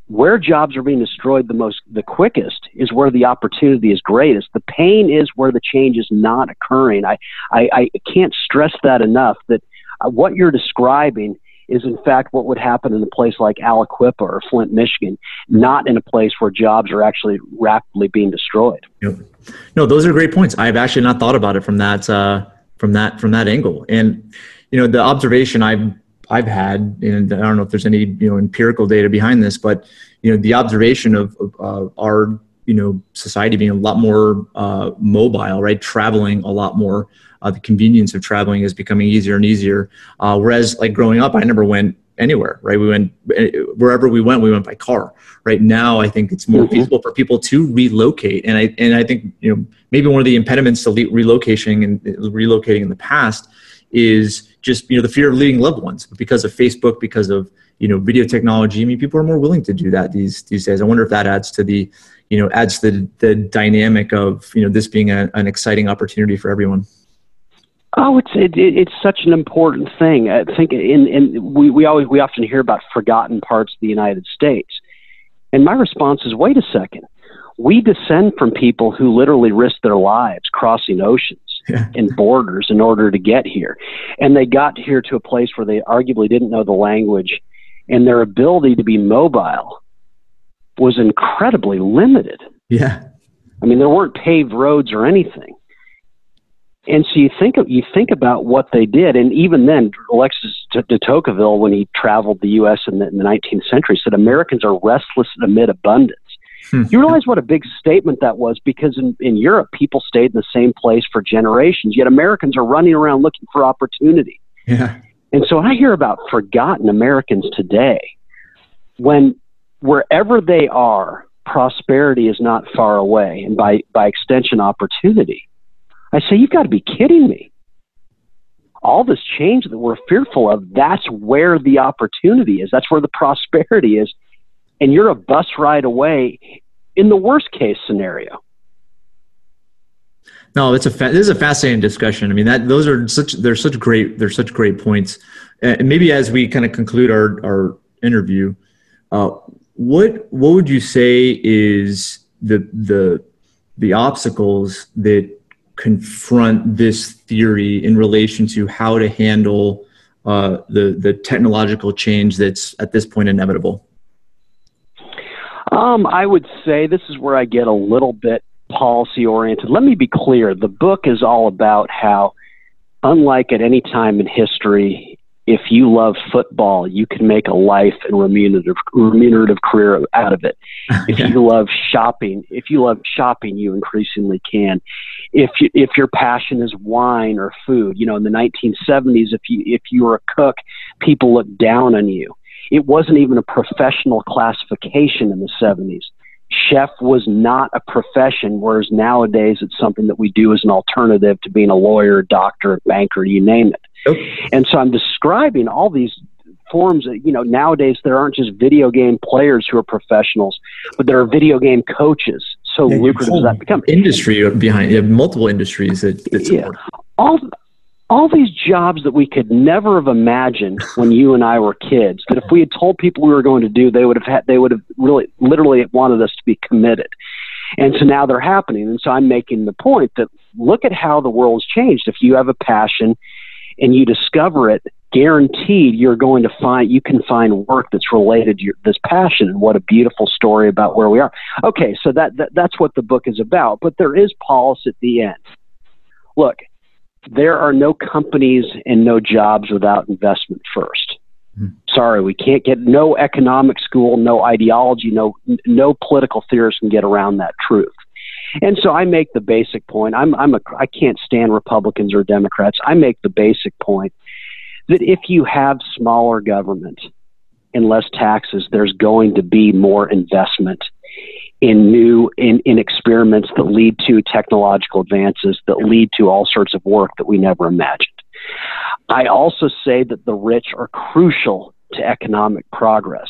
Where jobs are being destroyed the most, the quickest, is where the opportunity is greatest. The pain is where the change is not occurring. I I, I can't stress that enough. That uh, what you're describing is in fact what would happen in a place like Aliquippa or Flint, Michigan, not in a place where jobs are actually rapidly being destroyed. Yep. No, those are great points. I've actually not thought about it from that uh, from that from that angle. And you know, the observation I've I've had, and I don't know if there's any you know empirical data behind this, but you know, the observation of, of uh, our you know society being a lot more uh, mobile, right, traveling a lot more uh, the convenience of traveling is becoming easier and easier. Uh, whereas, like growing up, I never went anywhere. Right, we went eh, wherever we went, we went by car. Right now, I think it's more mm-hmm. feasible for people to relocate, and I and I think you know maybe one of the impediments to relocating and relocating in the past is just you know the fear of leaving loved ones but because of facebook because of you know video technology i mean people are more willing to do that these these days i wonder if that adds to the you know adds to the, the dynamic of you know this being a, an exciting opportunity for everyone Oh, it's it, it's such an important thing. I think in in we we always we often hear about forgotten parts of the United States, and my response is, wait a second. We descend from people who literally risked their lives crossing oceans yeah. and borders in order to get here, and they got here to a place where they arguably didn't know the language, and their ability to be mobile was incredibly limited. Yeah, I mean there weren't paved roads or anything and so you think you think about what they did, and even then, Alexis de Tocqueville, when he traveled the U.S. in the, in the 19th century, said Americans are restless amid abundance. Hmm. You realize what a big statement that was because in, in Europe, people stayed in the same place for generations, yet Americans are running around looking for opportunity. Yeah. And so I hear about forgotten Americans today when wherever they are, prosperity is not far away, and by, by extension, opportunity. I say, You've got to be kidding me. All this change that we're fearful of, that's where the opportunity is. That's where the prosperity is. And you're a bus ride away in the worst case scenario. No, it's a fa- this is a fascinating discussion. I mean, that those are such they're such great they're such great points. And maybe as we kind of conclude our our interview, uh, what what would you say is the the the obstacles that confront this theory in relation to how to handle uh, the the technological change that's at this point inevitable? Um, I would say this is where I get a little bit policy oriented. Let me be clear: the book is all about how, unlike at any time in history, if you love football, you can make a life and remunerative remunerative career out of it. If you love shopping, if you love shopping, you increasingly can. If you, if your passion is wine or food, you know, in the 1970s, if you if you were a cook, people looked down on you. It wasn't even a professional classification in the 70s. Chef was not a profession, whereas nowadays it's something that we do as an alternative to being a lawyer, doctor, banker, you name it. Okay. And so I'm describing all these forms that, you know, nowadays there aren't just video game players who are professionals, but there are video game coaches. So yeah, lucrative has that become? Industry behind you have multiple industries that, that yeah. All, all these jobs that we could never have imagined when you and I were kids, that if we had told people we were going to do, they would have had, they would have really, literally wanted us to be committed. And so now they're happening. And so I'm making the point that look at how the world's changed. If you have a passion and you discover it, guaranteed you're going to find you can find work that's related to your, this passion. And what a beautiful story about where we are. Okay, so that, that that's what the book is about. But there is policy at the end. Look, there are no companies and no jobs without investment first. Hmm. Sorry, we can't get no economic school, no ideology, no no political theorists can get around that truth. And so I make the basic point. I'm I'm a I can't stand Republicans or Democrats. I make the basic point that if you have smaller government and less taxes, there's going to be more investment in new in, in experiments that lead to technological advances that lead to all sorts of work that we never imagined. I also say that the rich are crucial to economic progress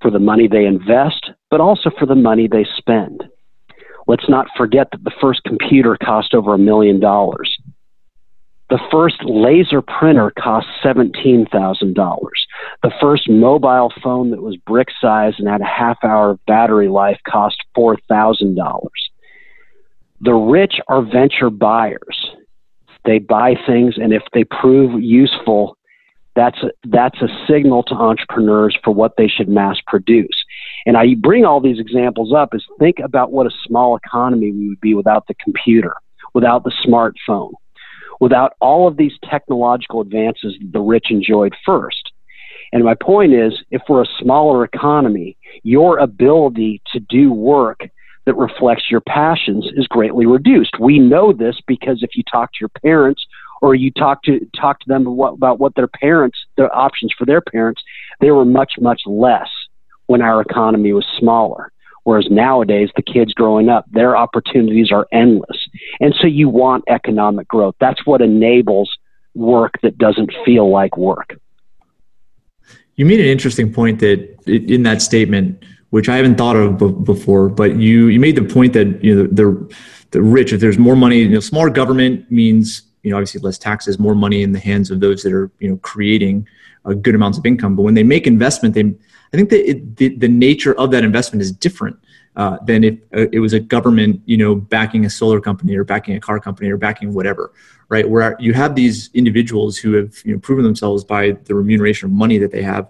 for the money they invest, but also for the money they spend. Let's not forget that the first computer cost over a million dollars. The first laser printer cost $17,000. The first mobile phone that was brick size and had a half hour battery life cost $4,000. The rich are venture buyers. They buy things, and if they prove useful, that's a, that's a signal to entrepreneurs for what they should mass produce. And I bring all these examples up is think about what a small economy we would be without the computer, without the smartphone, without all of these technological advances the rich enjoyed first. And my point is, if we're a smaller economy, your ability to do work that reflects your passions is greatly reduced. We know this because if you talk to your parents or you talk to talk to them about, what their parents, their options for their parents, they were much much less when our economy was smaller. Whereas nowadays, the kids growing up, their opportunities are endless. And so you want economic growth. That's what enables work that doesn't feel like work. You made an interesting point that in that statement, which I haven't thought of before, but you, you made the point that you know the, the rich, if there's more money, you know, smaller government means you know obviously less taxes, more money in the hands of those that are you know creating uh, good amounts of income. But when they make investment, they I think that it, the, the nature of that investment is different uh, than if uh, it was a government, you know, backing a solar company or backing a car company or backing whatever, right? Where you have these individuals who have you know proven themselves by the remuneration of money that they have,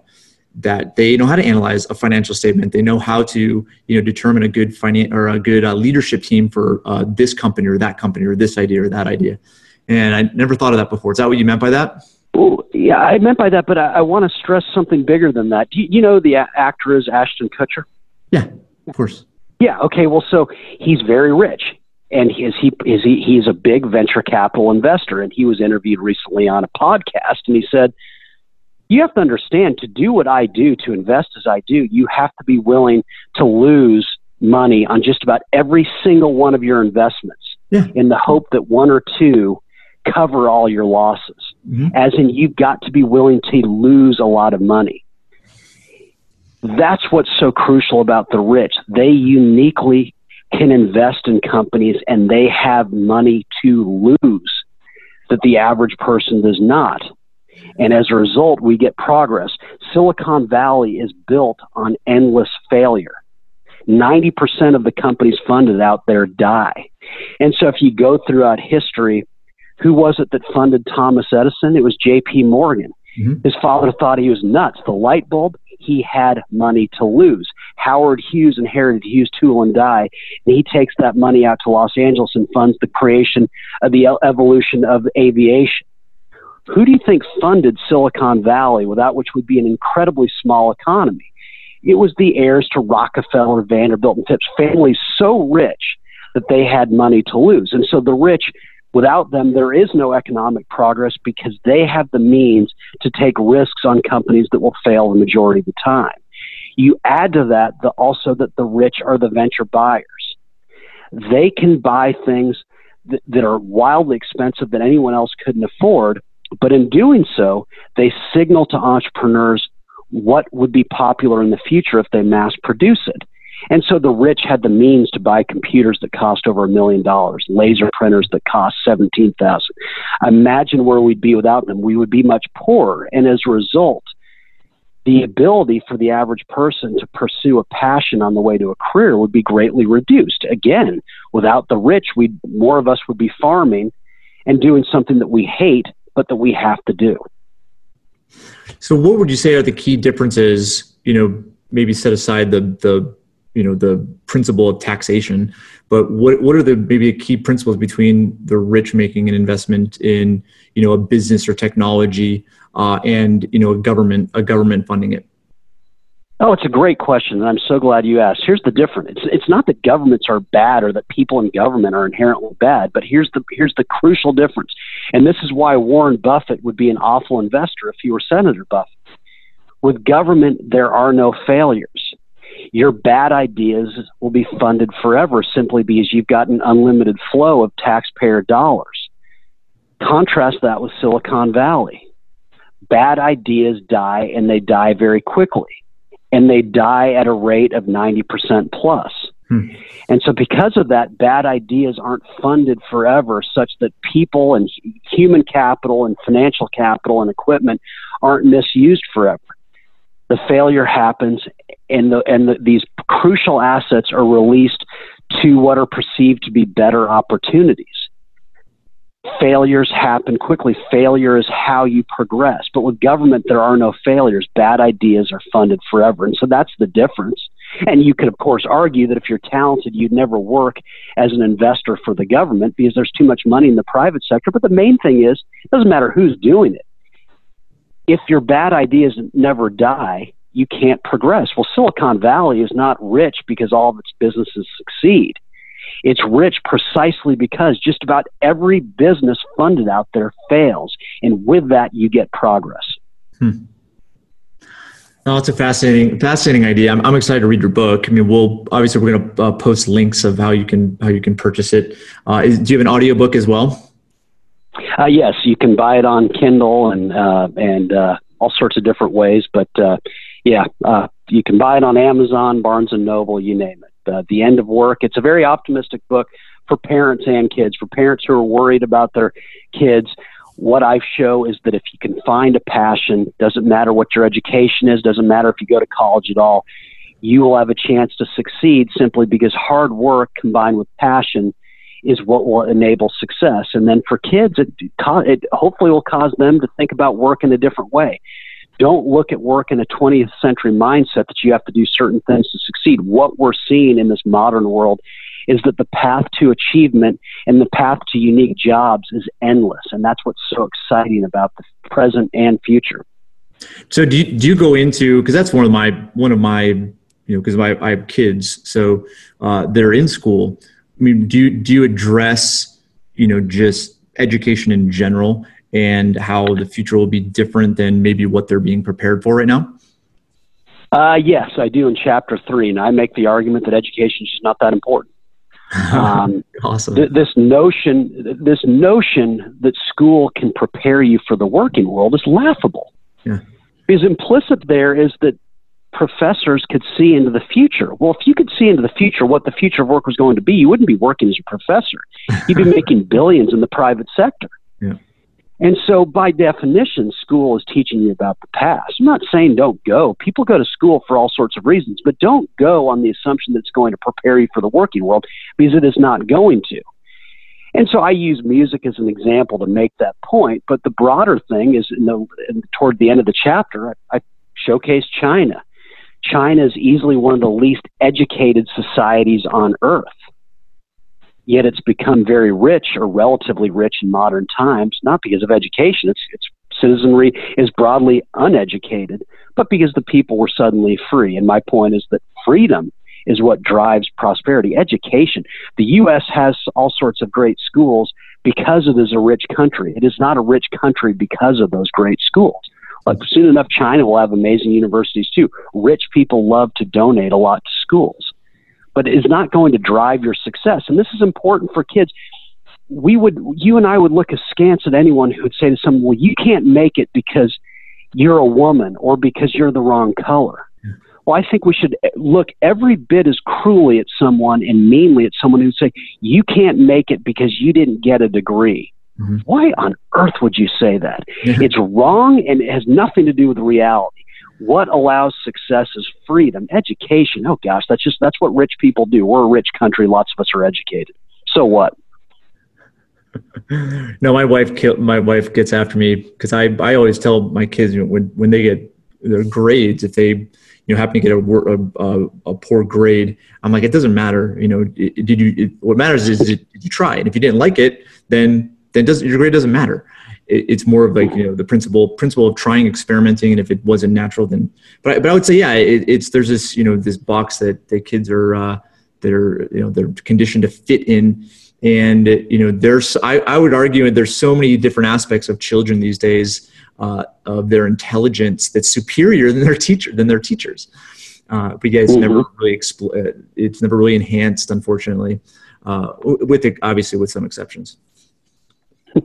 that they know how to analyze a financial statement. They know how to you know determine a good finance or a good uh, leadership team for uh, this company or that company or this idea or that idea. And I never thought of that before. Is that what you meant by that? Well, yeah, I meant by that, but I, I want to stress something bigger than that. Do you, you know the a- actor is Ashton Kutcher? Yeah, of course. Yeah. Okay. Well, so he's very rich, and he is he is he he's a big venture capital investor, and he was interviewed recently on a podcast, and he said, "You have to understand to do what I do, to invest as I do, you have to be willing to lose money on just about every single one of your investments, yeah. in the hope that one or two cover all your losses. Mm-hmm. As in, you've got to be willing to lose a lot of money. That's what's so crucial about the rich. They uniquely can invest in companies and they have money to lose that the average person does not. And as a result, we get progress. Silicon Valley is built on endless failure. 90% of the companies funded out there die. And so if you go throughout history, who was it that funded Thomas Edison? It was J.P. Morgan. Mm-hmm. His father thought he was nuts. The light bulb, he had money to lose. Howard Hughes inherited Hughes Tool and Die, and he takes that money out to Los Angeles and funds the creation of the evolution of aviation. Who do you think funded Silicon Valley, without which would be an incredibly small economy? It was the heirs to Rockefeller, Vanderbilt, and Phipps, families so rich that they had money to lose. And so the rich Without them, there is no economic progress because they have the means to take risks on companies that will fail the majority of the time. You add to that the, also that the rich are the venture buyers. They can buy things that, that are wildly expensive that anyone else couldn't afford, but in doing so, they signal to entrepreneurs what would be popular in the future if they mass produce it. And so the rich had the means to buy computers that cost over a million dollars, laser printers that cost 17,000. Imagine where we'd be without them. We would be much poorer. And as a result, the ability for the average person to pursue a passion on the way to a career would be greatly reduced. Again, without the rich, we more of us would be farming and doing something that we hate, but that we have to do. So, what would you say are the key differences? You know, maybe set aside the the you know the principle of taxation but what what are the maybe key principles between the rich making an investment in you know a business or technology uh, and you know a government a government funding it Oh, it's a great question, and I'm so glad you asked. Here's the difference: it's it's not that governments are bad or that people in government are inherently bad, but here's the here's the crucial difference, and this is why Warren Buffett would be an awful investor if he were Senator Buffett. With government, there are no failures. Your bad ideas will be funded forever simply because you've got an unlimited flow of taxpayer dollars. Contrast that with Silicon Valley. Bad ideas die and they die very quickly. And they die at a rate of 90% plus. Hmm. And so, because of that, bad ideas aren't funded forever, such that people and human capital and financial capital and equipment aren't misused forever. The failure happens, and the, and the, these crucial assets are released to what are perceived to be better opportunities failures happen quickly. Failure is how you progress. But with government, there are no failures. Bad ideas are funded forever. And so that's the difference. And you could, of course, argue that if you're talented, you'd never work as an investor for the government because there's too much money in the private sector. But the main thing is, it doesn't matter who's doing it. If your bad ideas never die, you can't progress. Well, Silicon Valley is not rich because all of its businesses succeed. It's rich precisely because just about every business funded out there fails. And with that, you get progress. Hmm. No, it's a fascinating, fascinating idea. I'm, I'm, excited to read your book. I mean, we'll obviously we're going to uh, post links of how you can how you can purchase it. Uh, is, do you have an audiobook as well? Uh, yes, you can buy it on Kindle and uh, and uh, all sorts of different ways. But uh, yeah, you can buy it on Amazon, Barnes and Noble, you name it uh, The End of Work. It's a very optimistic book for parents and kids, for parents who are worried about their kids. What I show is that if you can find a passion, doesn't matter what your education is, doesn't matter if you go to college at all, you will have a chance to succeed simply because hard work combined with passion is what will enable success. And then for kids, it, it hopefully will cause them to think about work in a different way. Don't look at work in a 20th century mindset that you have to do certain things to succeed. What we're seeing in this modern world is that the path to achievement and the path to unique jobs is endless. And that's what's so exciting about the present and future. So do you, do you go into, cause that's one of my, one of my, you know, cause I, I have kids, so uh, they're in school. I mean, do you, do you address, you know, just education in general and how the future will be different than maybe what they're being prepared for right now? Uh, yes, I do in chapter three, and I make the argument that education is just not that important. Um, awesome. Th- this notion, this notion that school can prepare you for the working world is laughable. Yeah. Because implicit there is that professors could see into the future. Well, if you could see into the future what the future of work was going to be, you wouldn't be working as a professor. You'd be making billions in the private sector. And so, by definition, school is teaching you about the past. I'm not saying don't go. People go to school for all sorts of reasons, but don't go on the assumption that it's going to prepare you for the working world because it is not going to. And so I use music as an example to make that point. But the broader thing is, in the, in, toward the end of the chapter, I, I showcase China. China is easily one of the least educated societies on earth yet it's become very rich or relatively rich in modern times, not because of education. Its, its citizenry is broadly uneducated, but because the people were suddenly free. And my point is that freedom is what drives prosperity. Education. The U.S. has all sorts of great schools because it is a rich country. It is not a rich country because of those great schools. Like soon enough, China will have amazing universities too. Rich people love to donate a lot to schools but is not going to drive your success. And this is important for kids. We would, you and I would look askance at anyone who would say to someone, well, you can't make it because you're a woman or because you're the wrong color. Well, I think we should look every bit as cruelly at someone and meanly at someone who would say, you can't make it because you didn't get a degree. Mm-hmm. Why on earth would you say that? it's wrong and it has nothing to do with reality what allows success is freedom, education. Oh gosh, that's just that's what rich people do. We're a rich country. Lots of us are educated. So what? no, my wife my wife gets after me because I I always tell my kids you know, when when they get their grades if they you know happen to get a, a, a poor grade I'm like it doesn't matter you know did you it, what matters is did you try and if you didn't like it then then doesn't your grade doesn't matter it's more of like you know the principle principle of trying experimenting and if it wasn't natural then but I, but I would say yeah it, it's there's this you know this box that the kids are uh, that are you know they're conditioned to fit in. And you know there's I, I would argue that there's so many different aspects of children these days uh, of their intelligence that's superior than their teacher than their teachers. Uh, but yeah, it's mm-hmm. never really expl- uh, it's never really enhanced unfortunately uh, with the, obviously with some exceptions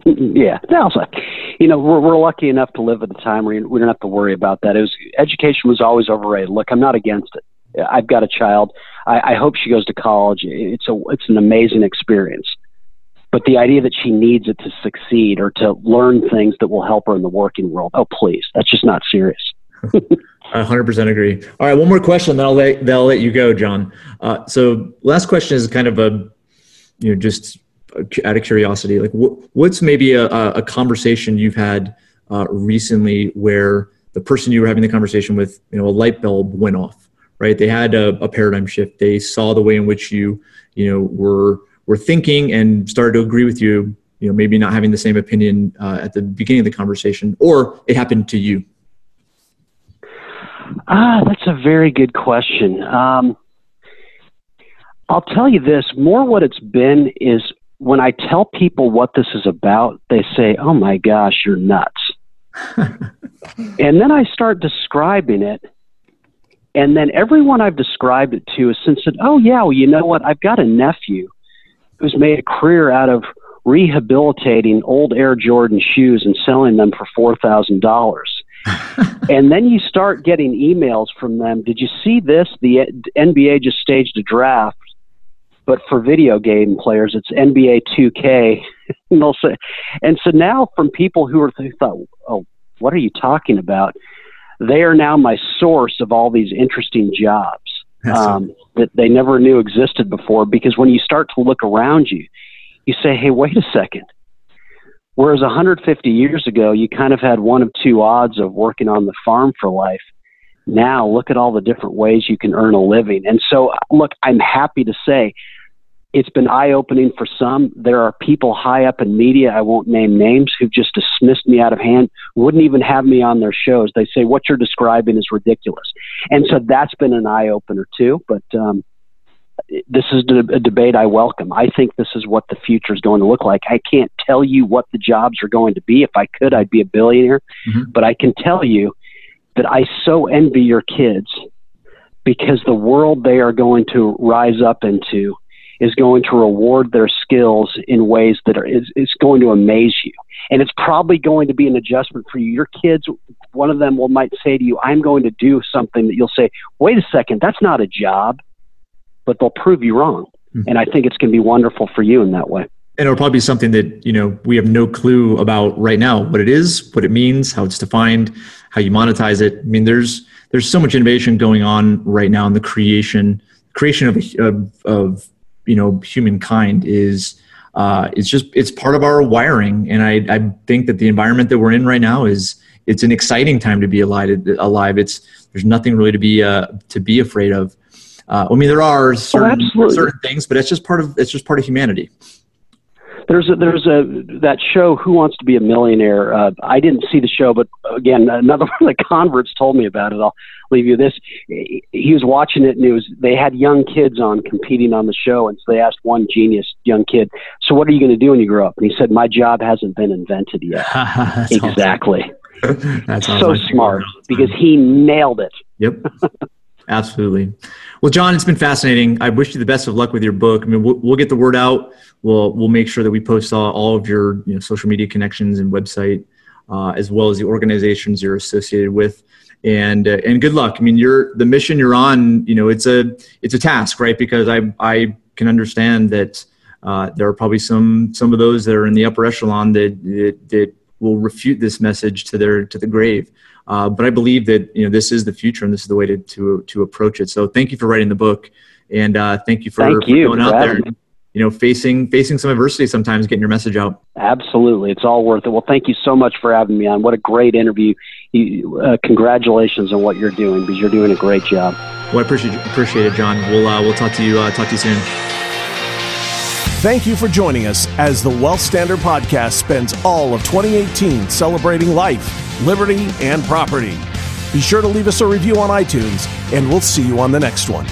yeah, sounds like you know we're we're lucky enough to live at a time where we don't have to worry about that. It was education was always overrated. Look, I'm not against it. I've got a child. I, I hope she goes to college. It's a it's an amazing experience. But the idea that she needs it to succeed or to learn things that will help her in the working world, oh please, that's just not serious. I 100% agree. All right, one more question, then I'll let, then I'll let you go, John. Uh, so, last question is kind of a, you know, just out of curiosity, like what's maybe a, a conversation you've had uh, recently where the person you were having the conversation with, you know, a light bulb went off, right? They had a, a paradigm shift. They saw the way in which you, you know, were were thinking and started to agree with you. You know, maybe not having the same opinion uh, at the beginning of the conversation, or it happened to you. Ah, that's a very good question. Um, I'll tell you this more what it's been is when I tell people what this is about, they say, "Oh my gosh, you're nuts." and then I start describing it, and then everyone I've described it to has since said, "Oh yeah, well you know what? I've got a nephew who's made a career out of rehabilitating old Air Jordan shoes and selling them for four thousand dollars." and then you start getting emails from them. Did you see this? The NBA just staged a draft but for video game players, it's NBA 2K. and they'll say, and so now from people who are who thought, oh, what are you talking about? They are now my source of all these interesting jobs um, that they never knew existed before. Because when you start to look around you, you say, hey, wait a second. Whereas 150 years ago, you kind of had one of two odds of working on the farm for life. Now, look at all the different ways you can earn a living. And so, look, I'm happy to say it's been eye opening for some. There are people high up in media, I won't name names, who've just dismissed me out of hand, wouldn't even have me on their shows. They say, What you're describing is ridiculous. And so that's been an eye opener too. But um, this is a debate I welcome. I think this is what the future is going to look like. I can't tell you what the jobs are going to be. If I could, I'd be a billionaire. Mm-hmm. But I can tell you that I so envy your kids because the world they are going to rise up into is going to reward their skills in ways that are is, is going to amaze you. And it's probably going to be an adjustment for you. Your kids one of them will might say to you i'm going to do something that you'll say wait a second that's not a job but they'll prove you wrong. Mm-hmm. and i think it's going to be wonderful for you in that way and it'll probably be something that you know we have no clue about right now what it is what it means how it's defined how you monetize it. I mean there's there's so much innovation going on right now in the creation creation of, of, of you know humankind is uh, it's just it's part of our wiring. And I, I think that the environment that we're in right now is it's an exciting time to be alive alive. It's there's nothing really to be uh, to be afraid of. Uh, I mean there are certain oh, certain things but it's just part of it's just part of humanity there's a, there's a that show Who Wants to Be a Millionaire. Uh, I didn't see the show, but again, another one of the converts told me about it. I'll leave you this. He was watching it, and it was they had young kids on competing on the show, and so they asked one genius young kid, "So what are you going to do when you grow up?" And he said, "My job hasn't been invented yet." exactly. That's so smart because he nailed it. Yep. Absolutely. Well, John, it's been fascinating. I wish you the best of luck with your book. I mean, we'll, we'll get the word out. We'll we'll make sure that we post all, all of your you know, social media connections and website, uh, as well as the organizations you're associated with. And uh, and good luck. I mean, you're the mission you're on. You know, it's a it's a task, right? Because I I can understand that uh, there are probably some some of those that are in the upper echelon that that, that will refute this message to their to the grave. Uh, but I believe that you know this is the future and this is the way to to, to approach it. So thank you for writing the book, and uh, thank you for, thank you for going out there. And, you know, facing facing some adversity sometimes, getting your message out. Absolutely, it's all worth it. Well, thank you so much for having me on. What a great interview! You, uh, congratulations on what you're doing because you're doing a great job. Well, I appreciate appreciate it, John. We'll uh, we'll talk to you uh, talk to you soon. Thank you for joining us as the Wealth Standard Podcast spends all of 2018 celebrating life, liberty, and property. Be sure to leave us a review on iTunes, and we'll see you on the next one.